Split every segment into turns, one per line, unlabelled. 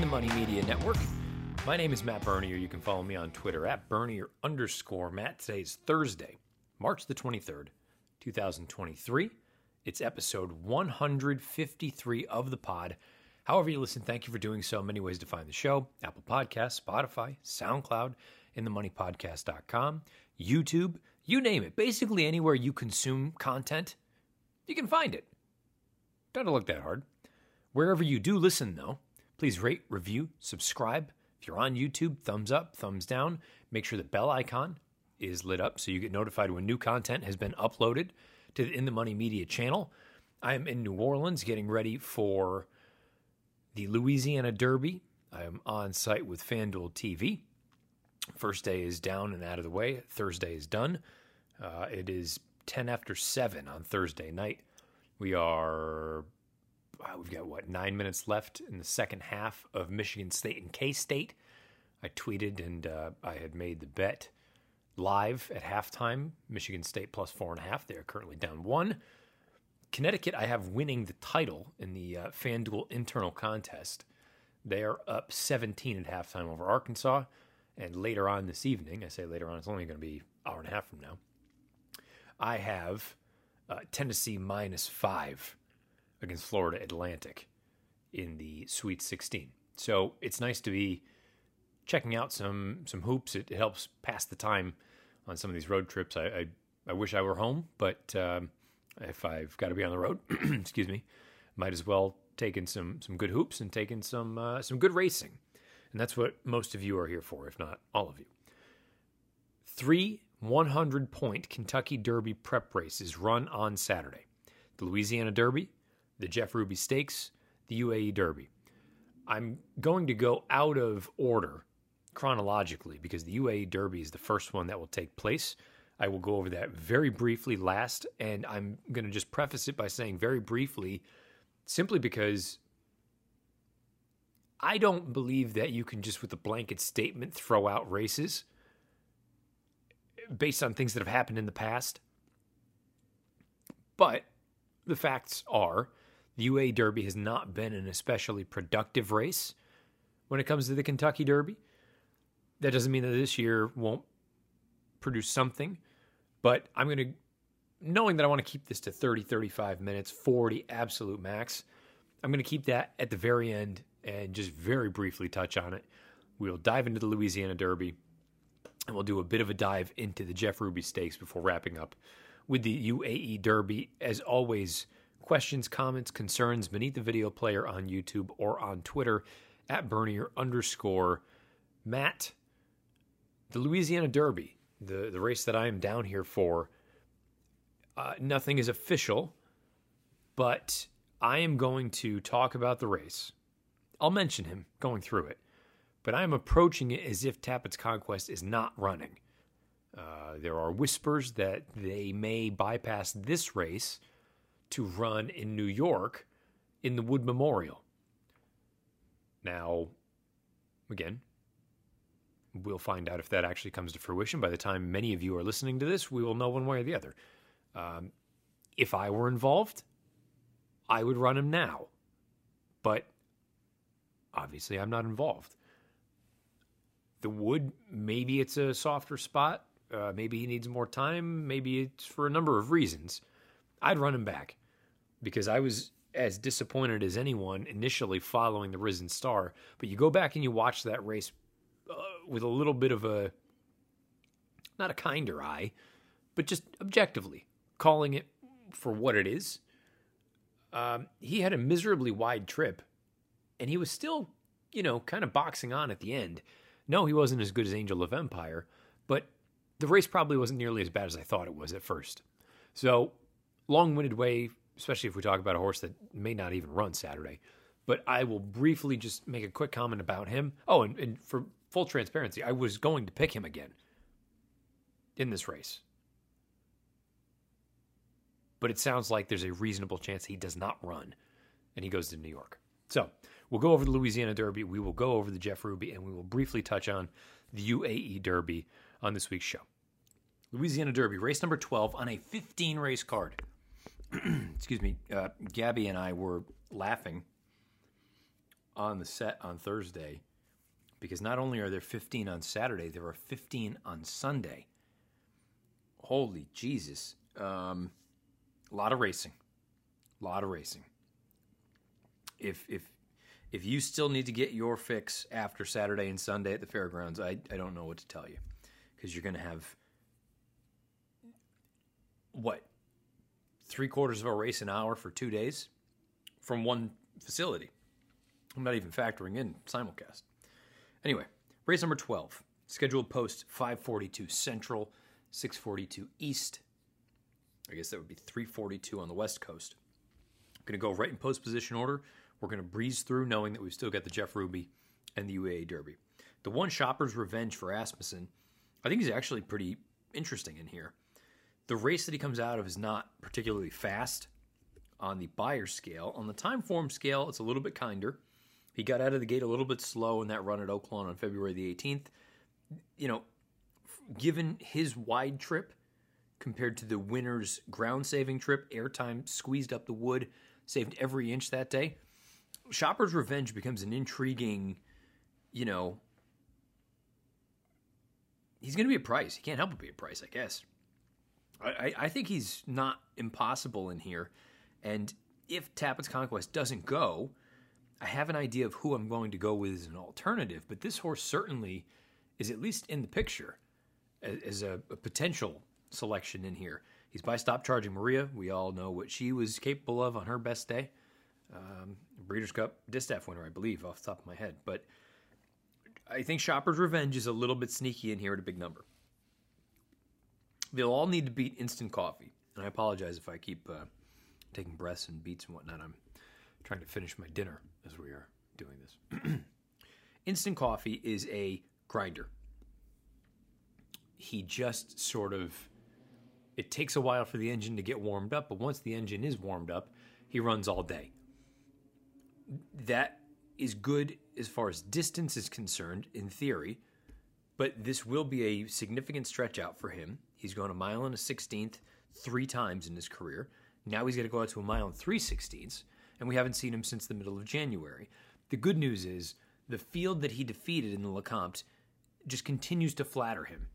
the Money Media Network. My name is Matt Bernier. You can follow me on Twitter at Bernier underscore Matt. Today is Thursday, March the 23rd, 2023. It's episode 153 of the pod. However, you listen, thank you for doing so. Many ways to find the show Apple Podcasts, Spotify, SoundCloud, InTheMoneyPodcast.com, YouTube, you name it. Basically, anywhere you consume content, you can find it. Don't look that hard. Wherever you do listen, though, please rate, review, subscribe. If you're on YouTube, thumbs up, thumbs down. Make sure the bell icon is lit up so you get notified when new content has been uploaded to the In the Money Media channel. I am in New Orleans getting ready for the Louisiana Derby. I am on site with FanDuel TV. First day is down and out of the way. Thursday is done. Uh, it is 10 after 7 on Thursday night. We are uh, we've got what nine minutes left in the second half of Michigan State and K State. I tweeted and uh, I had made the bet live at halftime. Michigan State plus four and a half. They are currently down one. Connecticut, I have winning the title in the uh, FanDuel internal contest. They are up 17 at halftime over Arkansas. And later on this evening, I say later on, it's only going to be hour and a half from now. I have uh, Tennessee minus five against Florida Atlantic in the Sweet 16. So it's nice to be checking out some some hoops. It, helps pass the time on some of these road trips. I I, I wish I were home, but um, if I've got to be on the road, excuse me, might as well take in some some good hoops and take in some uh, some good racing, and that's what most of you are here for, if not all of you. Three 100 point Kentucky Derby prep races run on Saturday. The Louisiana Derby, the Jeff Ruby Stakes, the UAE Derby. I'm going to go out of order chronologically because the UAE Derby is the first one that will take place. I will go over that very briefly last, and I'm going to just preface it by saying very briefly, simply because I don't believe that you can just with a blanket statement throw out races based on things that have happened in the past. But the facts are the UAE Derby has not been an especially productive race when it comes to the Kentucky Derby. That doesn't mean that this year won't produce something, but I'm going to, knowing that I want to keep this to 30, 35 minutes, 40 absolute max, I'm going to keep that at the very end and just very briefly touch on it. We'll dive into the Louisiana Derby and we'll do a bit of a dive into the Jeff Ruby Stakes before wrapping up with the UAE Derby. As always, questions, comments, concerns beneath the video player on YouTube or on Twitter at Bernier underscore Matt. The Louisiana Derby, the, the race that I am down here for, uh, nothing is official, but I am going to talk about the race. I'll mention him going through it, but I am approaching it as if Tapit's Conquest is not running. Uh, there are whispers that they may bypass this race to run in New York in the Wood Memorial. Now, again, we'll find out if that actually comes to fruition. By the time many of you are listening to this, we will know one way or the other. Um, if I were involved, I would run him now. But obviously, I'm not involved. The wood, maybe it's a softer spot. Uh, maybe he needs more time. Maybe it's for a number of reasons. I'd run him back because I was as disappointed as anyone initially following the Risen Star. But you go back and you watch that race uh, with a little bit of a, not a kinder eye, but just objectively calling it for what it is. Um, he had a miserably wide trip, and he was still, you know, kind of boxing on at the end. No, he wasn't as good as Angel of Empire, but the race probably wasn't nearly as bad as I thought it was at first. So, long winded way especially if we talk about a horse that may not even run Saturday. But I will briefly just make a quick comment about him. Oh, and, and for full transparency, I was going to pick him again in this race. But it sounds like there's a reasonable chance he does not run and he goes to New York. So we'll go over the Louisiana Derby. We will go over the Jeff Ruby and we will briefly touch on the UAE Derby on this week's show. Louisiana Derby, race number 12 on a 15 race card. excuse me, uh, Gabby and I were laughing on the set on Thursday because not only are there 15 on Saturday, there are 15 on Sunday. Holy Jesus. Um, a lot of racing. A lot of racing. If if if you still need to get your fix after Saturday and Sunday at the fairgrounds, I, I don't know what to tell you. Because you're going to have what three quarters of a race an hour for two days from one facility. I'm not even factoring in simulcast. Anyway, race number 12, scheduled post 542 Central, 642 East. I guess that would be 342 on the West Coast. I'm going to go right in post position order. We're going to breeze through knowing that we've still got the Jeff Ruby and the UAE Derby. The one shopper's revenge for Asmussen, I think he's actually pretty interesting in here. The race that he comes out of is not particularly fast on the Beyer scale. On the Timeform scale, it's a little bit kinder. He got out of the gate a little bit slow in that run at Oaklawn on February the 18th. You know, given his wide trip compared to the winner's ground saving trip, airtime squeezed up the wood, saved every inch that day. Shopper's Revenge becomes an intriguing, you know, he's going to be a price. He can't help but be a price, I guess. I, I think he's not impossible in here. And if Tapit's Conquest doesn't go, I have an idea of who I'm going to go with as an alternative. But this horse certainly is at least in the picture as, as a, a potential selection in here. He's by Stopchargingmaria. We all know what she was capable of on her best day. Um, Breeders' Cup Distaff winner, I believe, off the top of my head. But I think Shopper's Revenge is a little bit sneaky in here at a big number. They'll all need to beat Instant Coffee. And I apologize if I keep uh, taking breaths and beats and whatnot. I'm trying to finish my dinner as we are doing this. Instant Coffee is a grinder. He just sort of, it takes a while for the engine to get warmed up, but once the engine is warmed up, he runs all day. That is good as far as distance is concerned, in theory, but this will be a significant stretch out for him. He's gone a mile and a sixteenth three times in his career. Now he's got to go out to a mile and three sixteenths, and we haven't seen him since the middle of January. The good news is the field that he defeated in the Lecomte just continues to flatter him.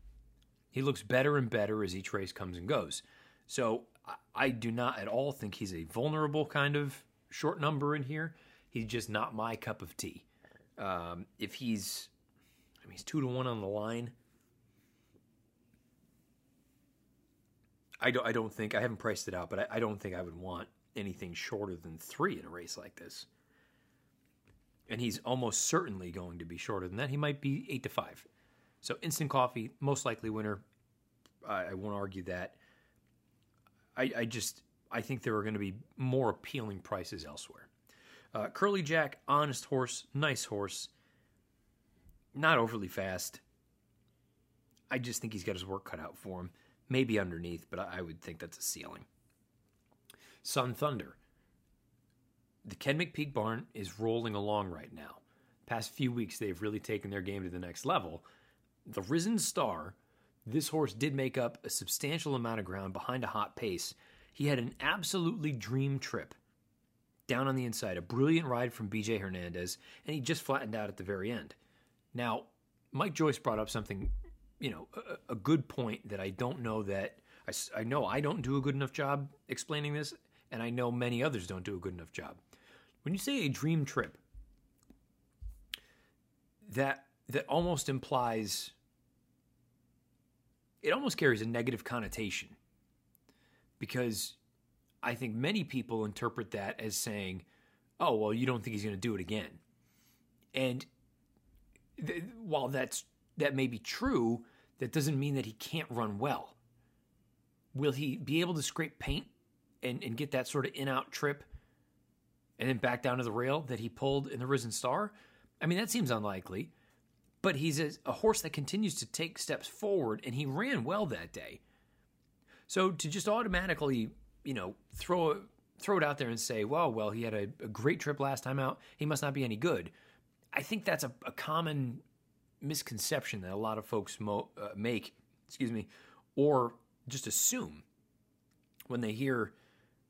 He looks better and better as each race comes and goes. So I do not at all think he's a vulnerable kind of short number in here. He's just not my cup of tea. Um, if he's, I mean, he's two to one on the line. I don't. I don't think I haven't priced it out, but I, I don't think I would want anything shorter than three in a race like this. And he's almost certainly going to be shorter than that. He might be eight to five. So instant coffee, most likely winner. I, I won't argue that. I, I just I think there are going to be more appealing prices elsewhere. Uh, Curly Jack, honest horse, nice horse, not overly fast. I just think he's got his work cut out for him. Maybe underneath, but I would think that's a ceiling. Sun Thunder. The Ken McPeek barn is rolling along right now. Past few weeks, they've really taken their game to the next level. The Risen Star, this horse did make up a substantial amount of ground behind a hot pace. He had an absolutely dream trip down on the inside, a brilliant ride from BJ Hernandez, and he just flattened out at the very end. Now, Mike Joyce brought up something, you know, a, a good point that I don't know that I, I know I don't do a good enough job explaining this, and I know many others don't do a good enough job. When you say a dream trip, that that almost implies it almost carries a negative connotation because I think many people interpret that as saying, "Oh, well, you don't think he's going to do it again." And th- while that's that may be true, that doesn't mean that he can't run well. Will he be able to scrape paint and, and get that sort of in out trip and then back down to the rail that he pulled in the Risen Star? I mean, that seems unlikely. But he's a, a horse that continues to take steps forward, and he ran well that day. So to just automatically, you know, throw throw it out there and say, well, well, he had a, a great trip last time out. He must not be any good. I think that's a, a common misconception that a lot of folks mo- uh, make, excuse me, or just assume when they hear,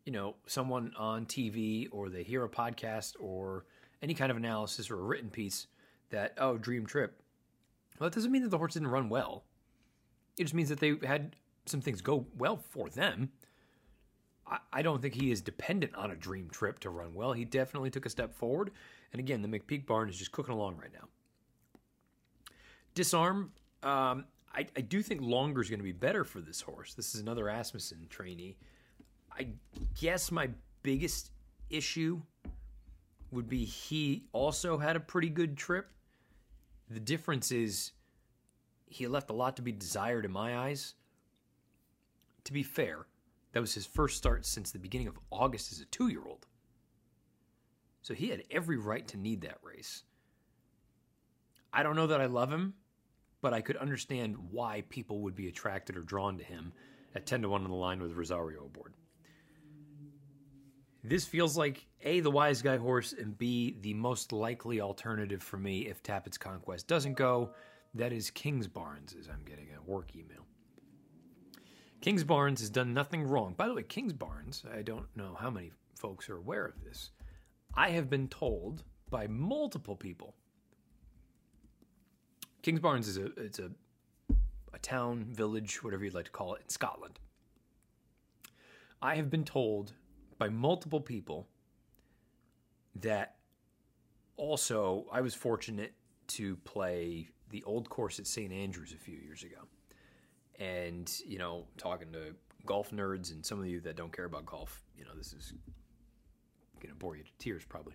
you know, someone on TV or they hear a podcast or any kind of analysis or a written piece that, oh, dream trip. Well, that doesn't mean that the horse didn't run well. It just means that they had some things go well for them. I, I don't think he is dependent on a dream trip to run well. He definitely took a step forward. And again, the McPeek barn is just cooking along right now. Disarm, um, I, I, do think longer is going to be better for this horse. This is another Asmussen trainee. I guess my biggest issue would be he also had a pretty good trip. The difference is he left a lot to be desired in my eyes. To be fair, that was his first start since the beginning of August as a two year old. So he had every right to need that race. I don't know that I love him, but I could understand why people would be attracted or drawn to him at 10 to 1 on the line with Rosario aboard. This feels like A, the wise guy horse, and B, the most likely alternative for me if Tapit's Conquest doesn't go. That is Kingsbarns, as I'm getting a work email. Kingsbarns has done nothing wrong. By the way, Kingsbarns, I don't know how many folks are aware of this. I have been told by multiple people. Kingsbarns is a it's a a town, village, whatever you'd like to call it, in Scotland. I have been told by multiple people that also I was fortunate to play the old course at St. Andrews a few years ago. And, you know, talking to golf nerds and some of you that don't care about golf, you know, this is going to bore you to tears probably.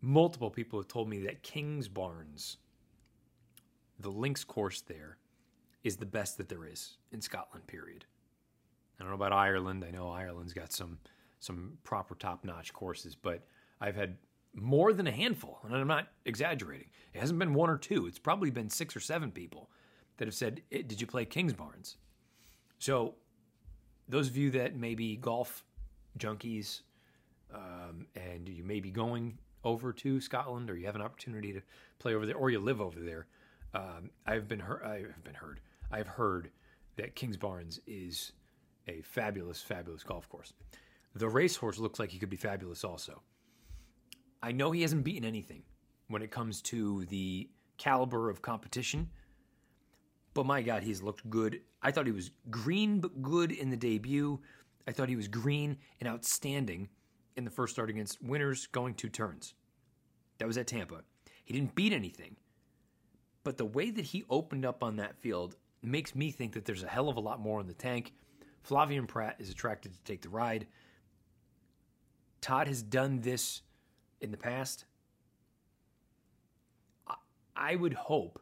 Multiple people have told me that King's Kingsbarns, the links course there, is the best that there is in Scotland, period. I don't know about Ireland. I know Ireland's got some some proper top notch courses, but I've had more than a handful, and I'm not exaggerating. It hasn't been one or two, it's probably been six or seven people that have said, Did you play Kings Kingsbarns? So, those of you that may be golf junkies um, and you may be going over to Scotland or you have an opportunity to play over there or you live over there, um, I've been heard, I've been heard, I've heard that Kingsbarns is a fabulous, fabulous golf course. The racehorse looks like he could be fabulous also. I know he hasn't beaten anything when it comes to the caliber of competition, but my God, he's looked good. I thought he was green but good in the debut. I thought he was green and outstanding in the first start against winners going two turns. That was at Tampa. He didn't beat anything. But the way that he opened up on that field makes me think that there's a hell of a lot more in the tank. Flavien Prat is attracted to take the ride. Todd has done this in the past. I would hope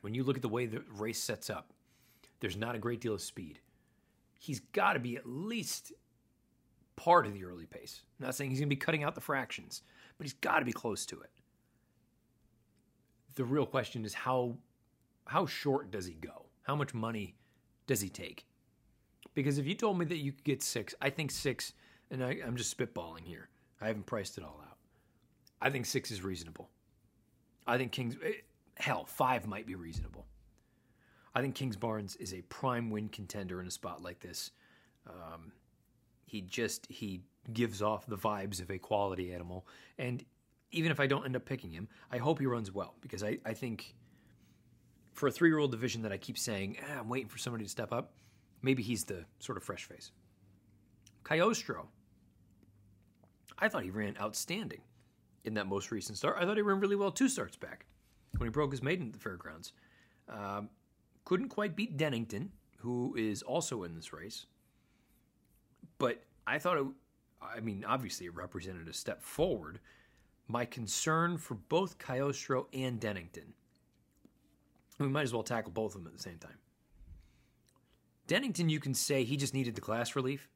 when you look at the way the race sets up, there's not a great deal of speed. He's got to be at least part of the early pace. I'm not saying he's going to be cutting out the fractions, but he's got to be close to it. The real question is how how short does he go? How much money does he take? Because if you told me that you could get six, I think six and I, I'm just spitballing here. I haven't priced it all out. I think six is reasonable. I think Kings, eh, hell, five might be reasonable. I think Kingsbarns is a prime win contender in a spot like this. Um, he just he gives off the vibes of a quality animal, and even if I don't end up picking him, I hope he runs well because I, I think for a three year old division that I keep saying eh, I'm waiting for somebody to step up, maybe he's the sort of fresh face. Cagliostro I thought he ran outstanding in that most recent start. I thought he ran really well two starts back when he broke his maiden at the fairgrounds. Um, couldn't quite beat Denington, who is also in this race. But I thought it, I mean, obviously it represented a step forward. My concern for both Cagliostro and Denington, we might as well tackle both of them at the same time. Denington, you can say he just needed the class relief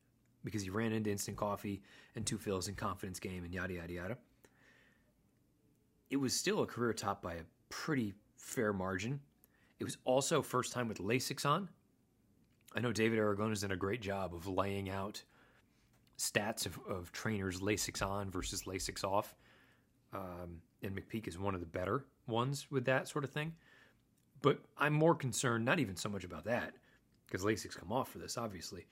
because he ran into instant coffee and Two Phils and confidence game and yada yada yada. It was still a career top by a pretty fair margin. It was also first time with Lasix on. I know David Aragon Aragona's done a great job of laying out stats of, of trainers Lasix on versus Lasix off. Um, and McPeek is one of the better ones with that sort of thing. But I'm more concerned, not even so much about that, because Lasix come off for this, obviously,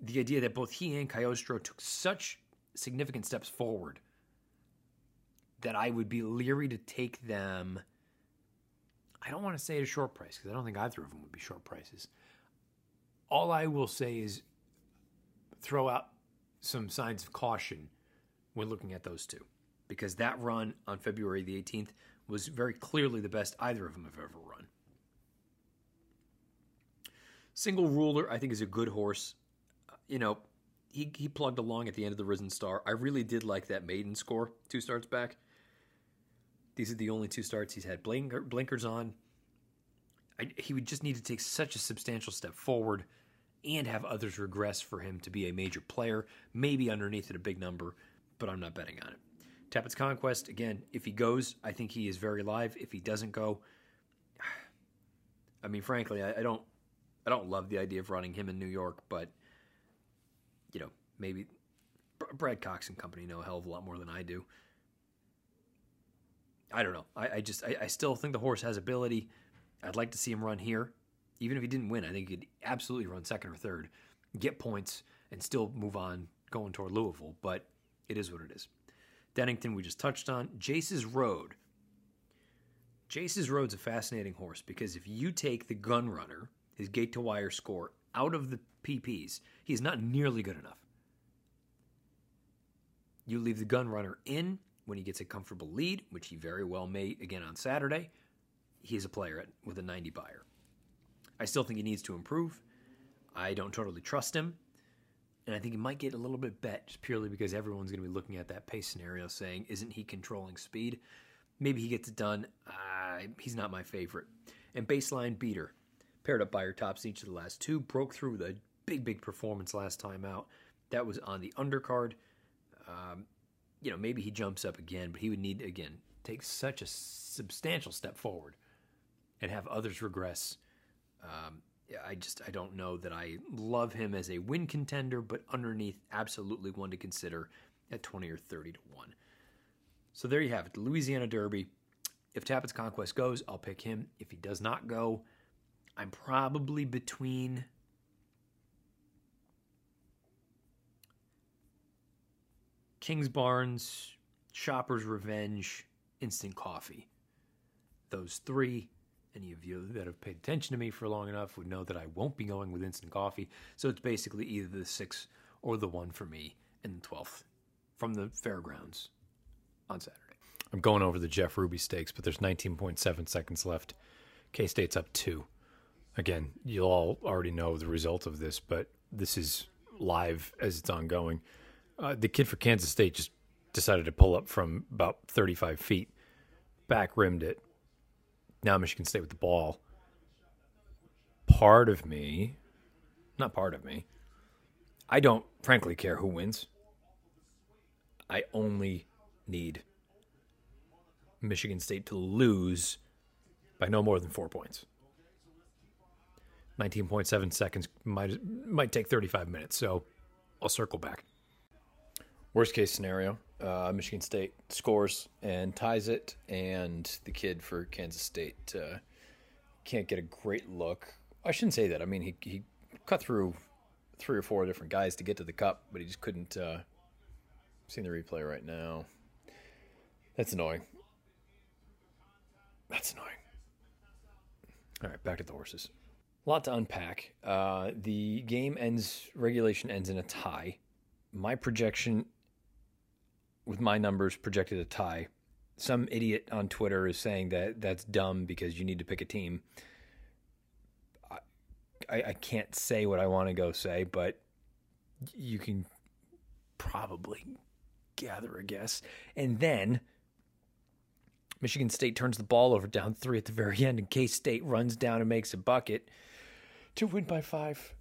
the idea that both he and Cagliostro took such significant steps forward that I would be leery to take them. I don't want to say at a short price because I don't think either of them would be short prices. All I will say is throw out some signs of caution when looking at those two because that run on February the 18th was very clearly the best either of them have ever run. Single Ruler, I think, is a good horse. You know, he, he plugged along at the end of the Risen Star. I really did like that maiden score two starts back. These are the only two starts he's had blinker, blinkers on. I, he would just need to take such a substantial step forward and have others regress for him to be a major player, maybe underneath at a big number, but I'm not betting on it. Tapit's Conquest, again, if he goes, I think he is very live. If he doesn't go, I mean, frankly, I, I don't I don't love the idea of running him in New York, but you know, maybe Brad Cox and company know a hell of a lot more than I do. I don't know. I, I just I, I, still think the horse has ability. I'd like to see him run here, even if he didn't win. I think he could absolutely run second or third, get points, and still move on going toward Louisville. But it is what it is. Denington we just touched on. Jace's Road. Jace's Road's a fascinating horse because if you take the gun runner his gate to wire score out of the PPs, he's not nearly good enough. You leave the gun runner in when he gets a comfortable lead, which he very well may again on Saturday. He's a player at, with a 90 Beyer. I still think he needs to improve. I don't totally trust him. And I think he might get a little bit bet just purely because everyone's going to be looking at that pace scenario saying, isn't he controlling speed? Maybe he gets it done. Uh, he's not my favorite. And baseline beater paired up Beyer tops each of the last two, broke through a big, big performance last time out. That was on the undercard. Um, you know, maybe he jumps up again, but he would need, again, take such a substantial step forward and have others regress. Um, I just, I don't know that I love him as a win contender, but underneath, absolutely one to consider at 20 or 30 to 1. So there you have it, the Louisiana Derby. If Tapit's Conquest goes, I'll pick him. If he does not go, I'm probably between Kingsbarns, Shopper's Revenge, Instant Coffee. Those three. Any of you that have paid attention to me for long enough would know that I won't be going with Instant Coffee. So it's basically either the six or the one for me in the 12th from the fairgrounds on Saturday. I'm going over the Jeff Ruby stakes, but there's 19.7 seconds left. K State's up two again, you'll all already know the result of this, but this is live as it's ongoing. Uh, the kid for Kansas State just decided to pull up from about 35 feet, back rimmed it. Now Michigan State with the ball. Part of me, not part of me, I don't frankly care who wins. I only need Michigan State to lose by no more than four points. 19.7 seconds might might take 35 minutes. So I'll circle back. Worst case scenario, uh, Michigan State scores and ties it, and the kid for Kansas State uh, can't get a great look. I shouldn't say that. I mean, he he cut through three or four different guys to get to the cup, but he just couldn't. Uh, seeing the replay right now. That's annoying. That's annoying. All right, back to the horses. A lot to unpack. Uh, the game ends, regulation ends in a tie. My projection with my numbers projected a tie. Some idiot on Twitter is saying that that's dumb because you need to pick a team. I, I can't say what I want to go say, but you can probably gather a guess. And then Michigan State turns the ball over down three at the very end, and K State runs down and makes a bucket to win by five.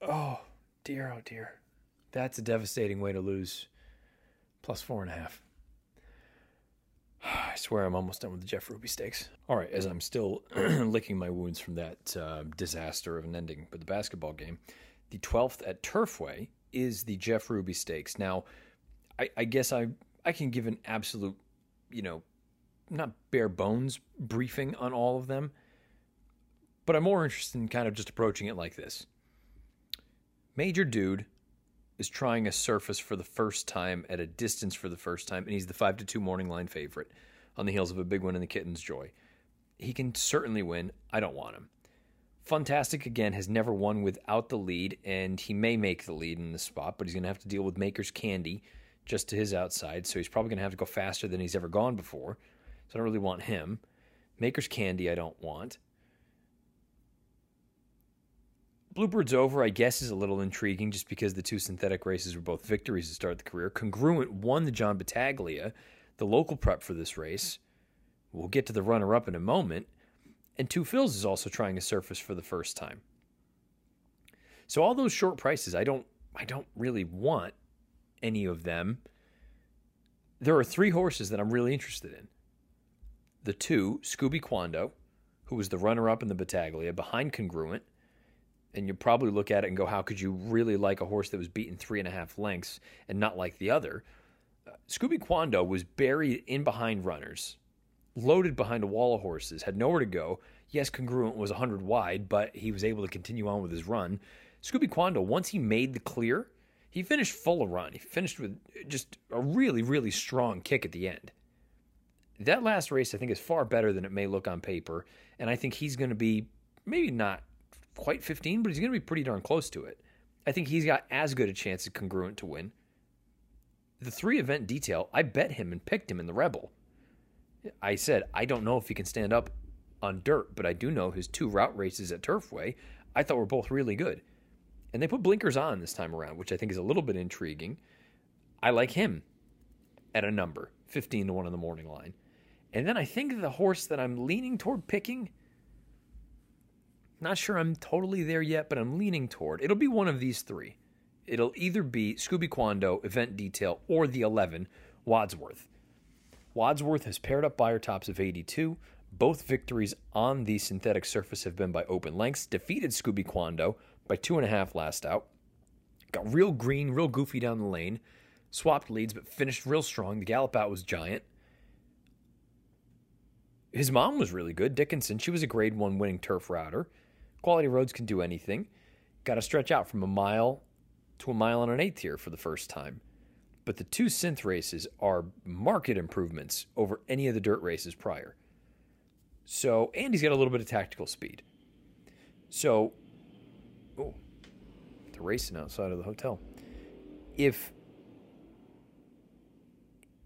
Oh, dear, oh, dear. That's a devastating way to lose. Plus four and a half. I swear I'm almost done with the Jeff Ruby stakes. All right, as I'm still licking my wounds from that uh, disaster of an ending with the basketball game, the 12th at Turfway is the Jeff Ruby stakes. Now, I, I guess I I can give an absolute, you know, not bare bones briefing on all of them. But I'm more interested in kind of just approaching it like this Major Dude, is trying a surface for the first time at a distance for the first time, and he's the five to two morning line favorite on the heels of a big win in the Kitten's Joy. He can certainly win. I don't want him. Fantastic again has never won without the lead, and he may make the lead in the spot, but he's going to have to deal with Maker's Candy just to his outside, so he's probably going to have to go faster than he's ever gone before. So I don't really want him. Maker's Candy, I don't want. Bluebird's over, I guess, is a little intriguing just because the two synthetic races were both victories to start the career. Congruent won the John Battaglia, the local prep for this race. We'll get to the runner up in a moment. And Two Phils is also trying a surface for the first time. So all those short prices, I don't I don't really want any of them. There are three horses that I'm really interested in. The two, Scooby Quando, who was the runner up in the Battaglia, behind Congruent. And you probably look at it and go, how could you really like a horse that was beaten three and a half lengths and not like the other? Uh, Scooby Quando was buried in behind runners, loaded behind a wall of horses, had nowhere to go. Yes, Congruent was 100 wide, but he was able to continue on with his run. Scooby Quando, once he made the clear, he finished full of run. He finished with just a really, really strong kick at the end. That last race, I think, is far better than it may look on paper. And I think he's going to be maybe not quite 15, but he's going to be pretty darn close to it. I think he's got as good a chance as Congruent to win. The three event detail, I bet him and picked him in the Rebel. I said, I don't know if he can stand up on dirt, but I do know his two route races at Turfway I thought were both really good. And they put blinkers on this time around, which I think is a little bit intriguing. I like him at a number, 15 to 1 in the morning line. And then I think the horse that I'm leaning toward picking, not sure I'm totally there yet, but I'm leaning toward. It'll be one of these three. It'll either be Scooby Quando, Event Detail, or the 11, Wadsworth. Wadsworth has paired up Beyer tops of 82. Both victories on the synthetic surface have been by open lengths. Defeated Scooby Quando by two and a half last out. Got real green, real goofy down the lane. Swapped leads, but finished real strong. The gallop out was giant. His mom was really good, Dickinson. She was a grade one winning turf router. Quality roads can do anything. Got to stretch out from a mile to a mile and an eighth here for the first time. But the two synth races are market improvements over any of the dirt races prior. So, and he's got a little bit of tactical speed. So, oh, they're racing outside of the hotel. If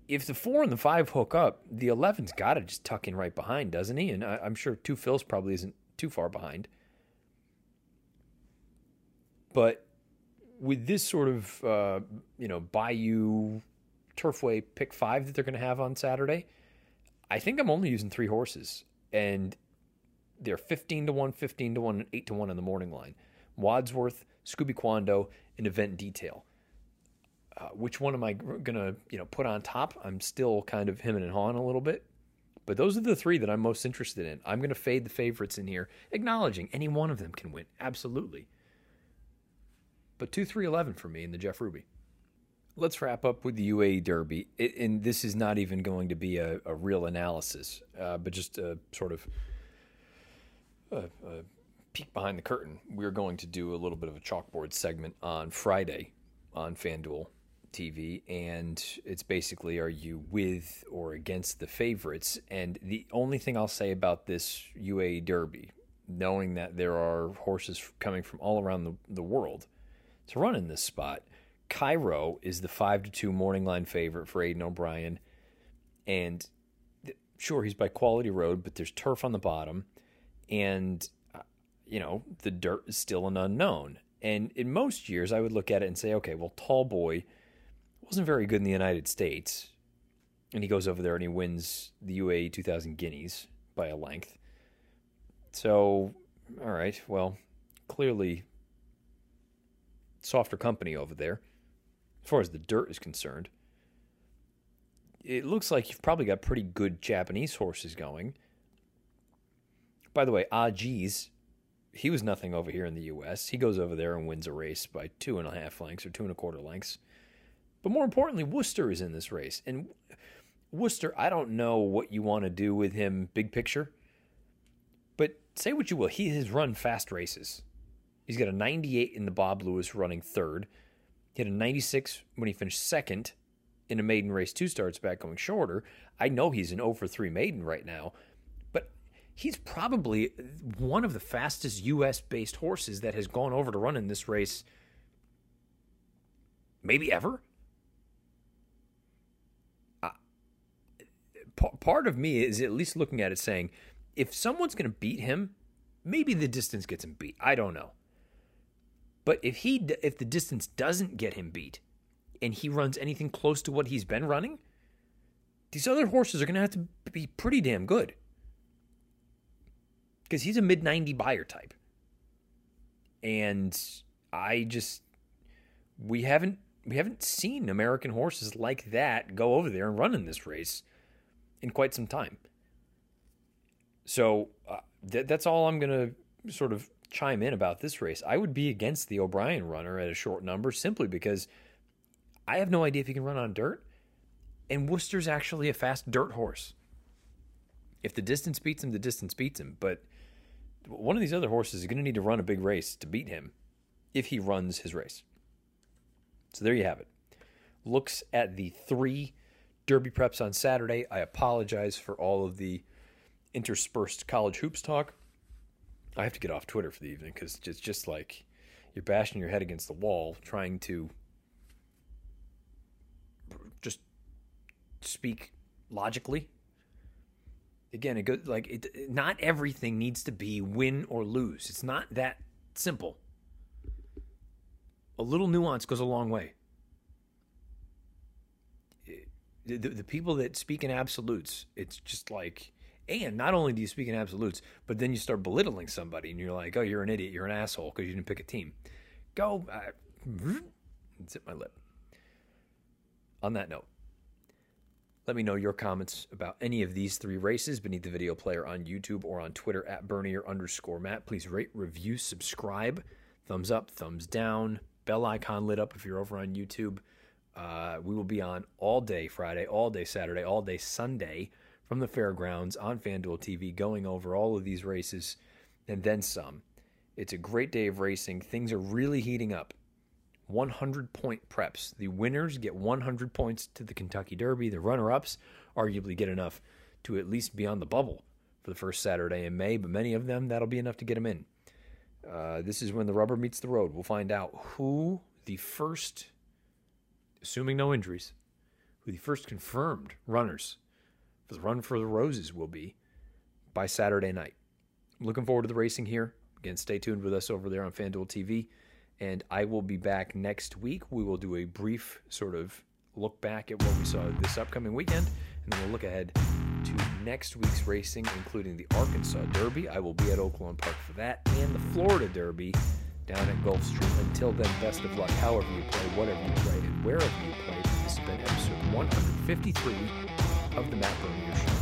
if the four and the five hook up, the 11's got to just tuck in right behind, doesn't he? And I, am sure Two Phils probably isn't too far behind. But with this sort of, uh, you know, Bayou Turfway pick five that they're going to have on Saturday, I think I'm only using three horses. And they're 15 to 1, 15 to 1, and 8 to 1 in the morning line. Wadsworth, Scooby Quando, and Event Detail. Uh, which one am I gonna you know put on top? I'm still kind of him and hawing a little bit, but those are the three that I'm most interested in. I'm gonna fade the favorites in here, acknowledging any one of them can win, absolutely. But two, three, eleven for me in the Jeff Ruby. Let's wrap up with the UAE Derby, it, and this is not even going to be a, a real analysis, uh, but just a sort of a, a peek behind the curtain. We're going to do a little bit of a chalkboard segment on Friday on FanDuel TV, and it's basically are you with or against the favorites? And the only thing I'll say about this UAE Derby, knowing that there are horses coming from all around the, the world to run in this spot, Cairo is the five to two morning line favorite for Aidan O'Brien, and sure he's by Quality Road, but there's turf on the bottom, and uh, you know the dirt is still an unknown. And in most years, I would look at it and say, okay, well, Tall Boy wasn't very good in the United States. And he goes over there and he wins the UAE 2000 guineas by a length. So, all right, well, clearly softer company over there as far as the dirt is concerned. It looks like you've probably got pretty good Japanese horses going. By the way, Ah Ajiz, he was nothing over here in the U.S. He goes over there and wins a race by two and a half lengths or two and a quarter lengths. But more importantly, Worcester is in this race. And Worcester, I don't know what you want to do with him big picture. But say what you will, he has run fast races. He's got a 98 in the Bob Lewis running third. He had a 96 when he finished second in a maiden race, two starts back going shorter. I know he's an 0 for 3 maiden right now, but he's probably one of the fastest U.S. based horses that has gone over to run in this race, maybe ever. Uh, part of me is at least looking at it saying, if someone's going to beat him, maybe the distance gets him beat. I don't know. But if he if the distance doesn't get him beat, and he runs anything close to what he's been running, these other horses are going to have to be pretty damn good. Because he's a mid 90 Beyer type. And I just we haven't we haven't seen American horses like that go over there and run in this race in quite some time. So uh, th- that's all I'm going to sort of chime in about this race. I would be against the O'Brien runner at a short number simply because I have no idea if he can run on dirt. And Worcester's actually a fast dirt horse. If the distance beats him, the distance beats him. But one of these other horses is going to need to run a big race to beat him if he runs his race. So there you have it. Looks at the three Derby preps on Saturday. I apologize for all of the interspersed college hoops talk. I have to get off Twitter for the evening because it's just like you're bashing your head against the wall trying to just speak logically. Again, it goes like it, not everything needs to be win or lose. It's not that simple. A little nuance goes a long way. Eh, the, the, the people that speak in absolutes, it's just like, and not only do you speak in absolutes, but then you start belittling somebody and you're like, oh, you're an idiot, you're an asshole because you didn't pick a team. Go, uh, zip my lip on that note, let me know your comments about any of these three races beneath the video player on YouTube or on Twitter at Bernier underscore Matt. Please rate, review, subscribe, thumbs up, thumbs down, bell icon lit up if you're over on YouTube. Uh, we will be on all day Friday, all day Saturday, all day Sunday from the fairgrounds on FanDuel TV, going over all of these races and then some. It's a great day of racing. Things are really heating up. 100 point preps. The winners get 100 points to the Kentucky Derby. The runner ups arguably get enough to at least be on the bubble for the first Saturday in May, but many of them, that'll be enough to get them in. Uh, this is when the rubber meets the road. We'll find out who the first, assuming no injuries, who the first confirmed runners the Run for the Roses will be by Saturday night. Looking forward to the racing here. Again, stay tuned with us over there on FanDuel TV and I will be back next week. We will do a brief sort of look back at what we saw this upcoming weekend, and then we'll look ahead to next week's racing, including the Arkansas Derby. I will be at Oaklawn Park for that, and the Florida Derby down at Gulfstream. Until then, best of luck, however you play, whatever you play, and wherever you play. This has been episode 153 of the Show.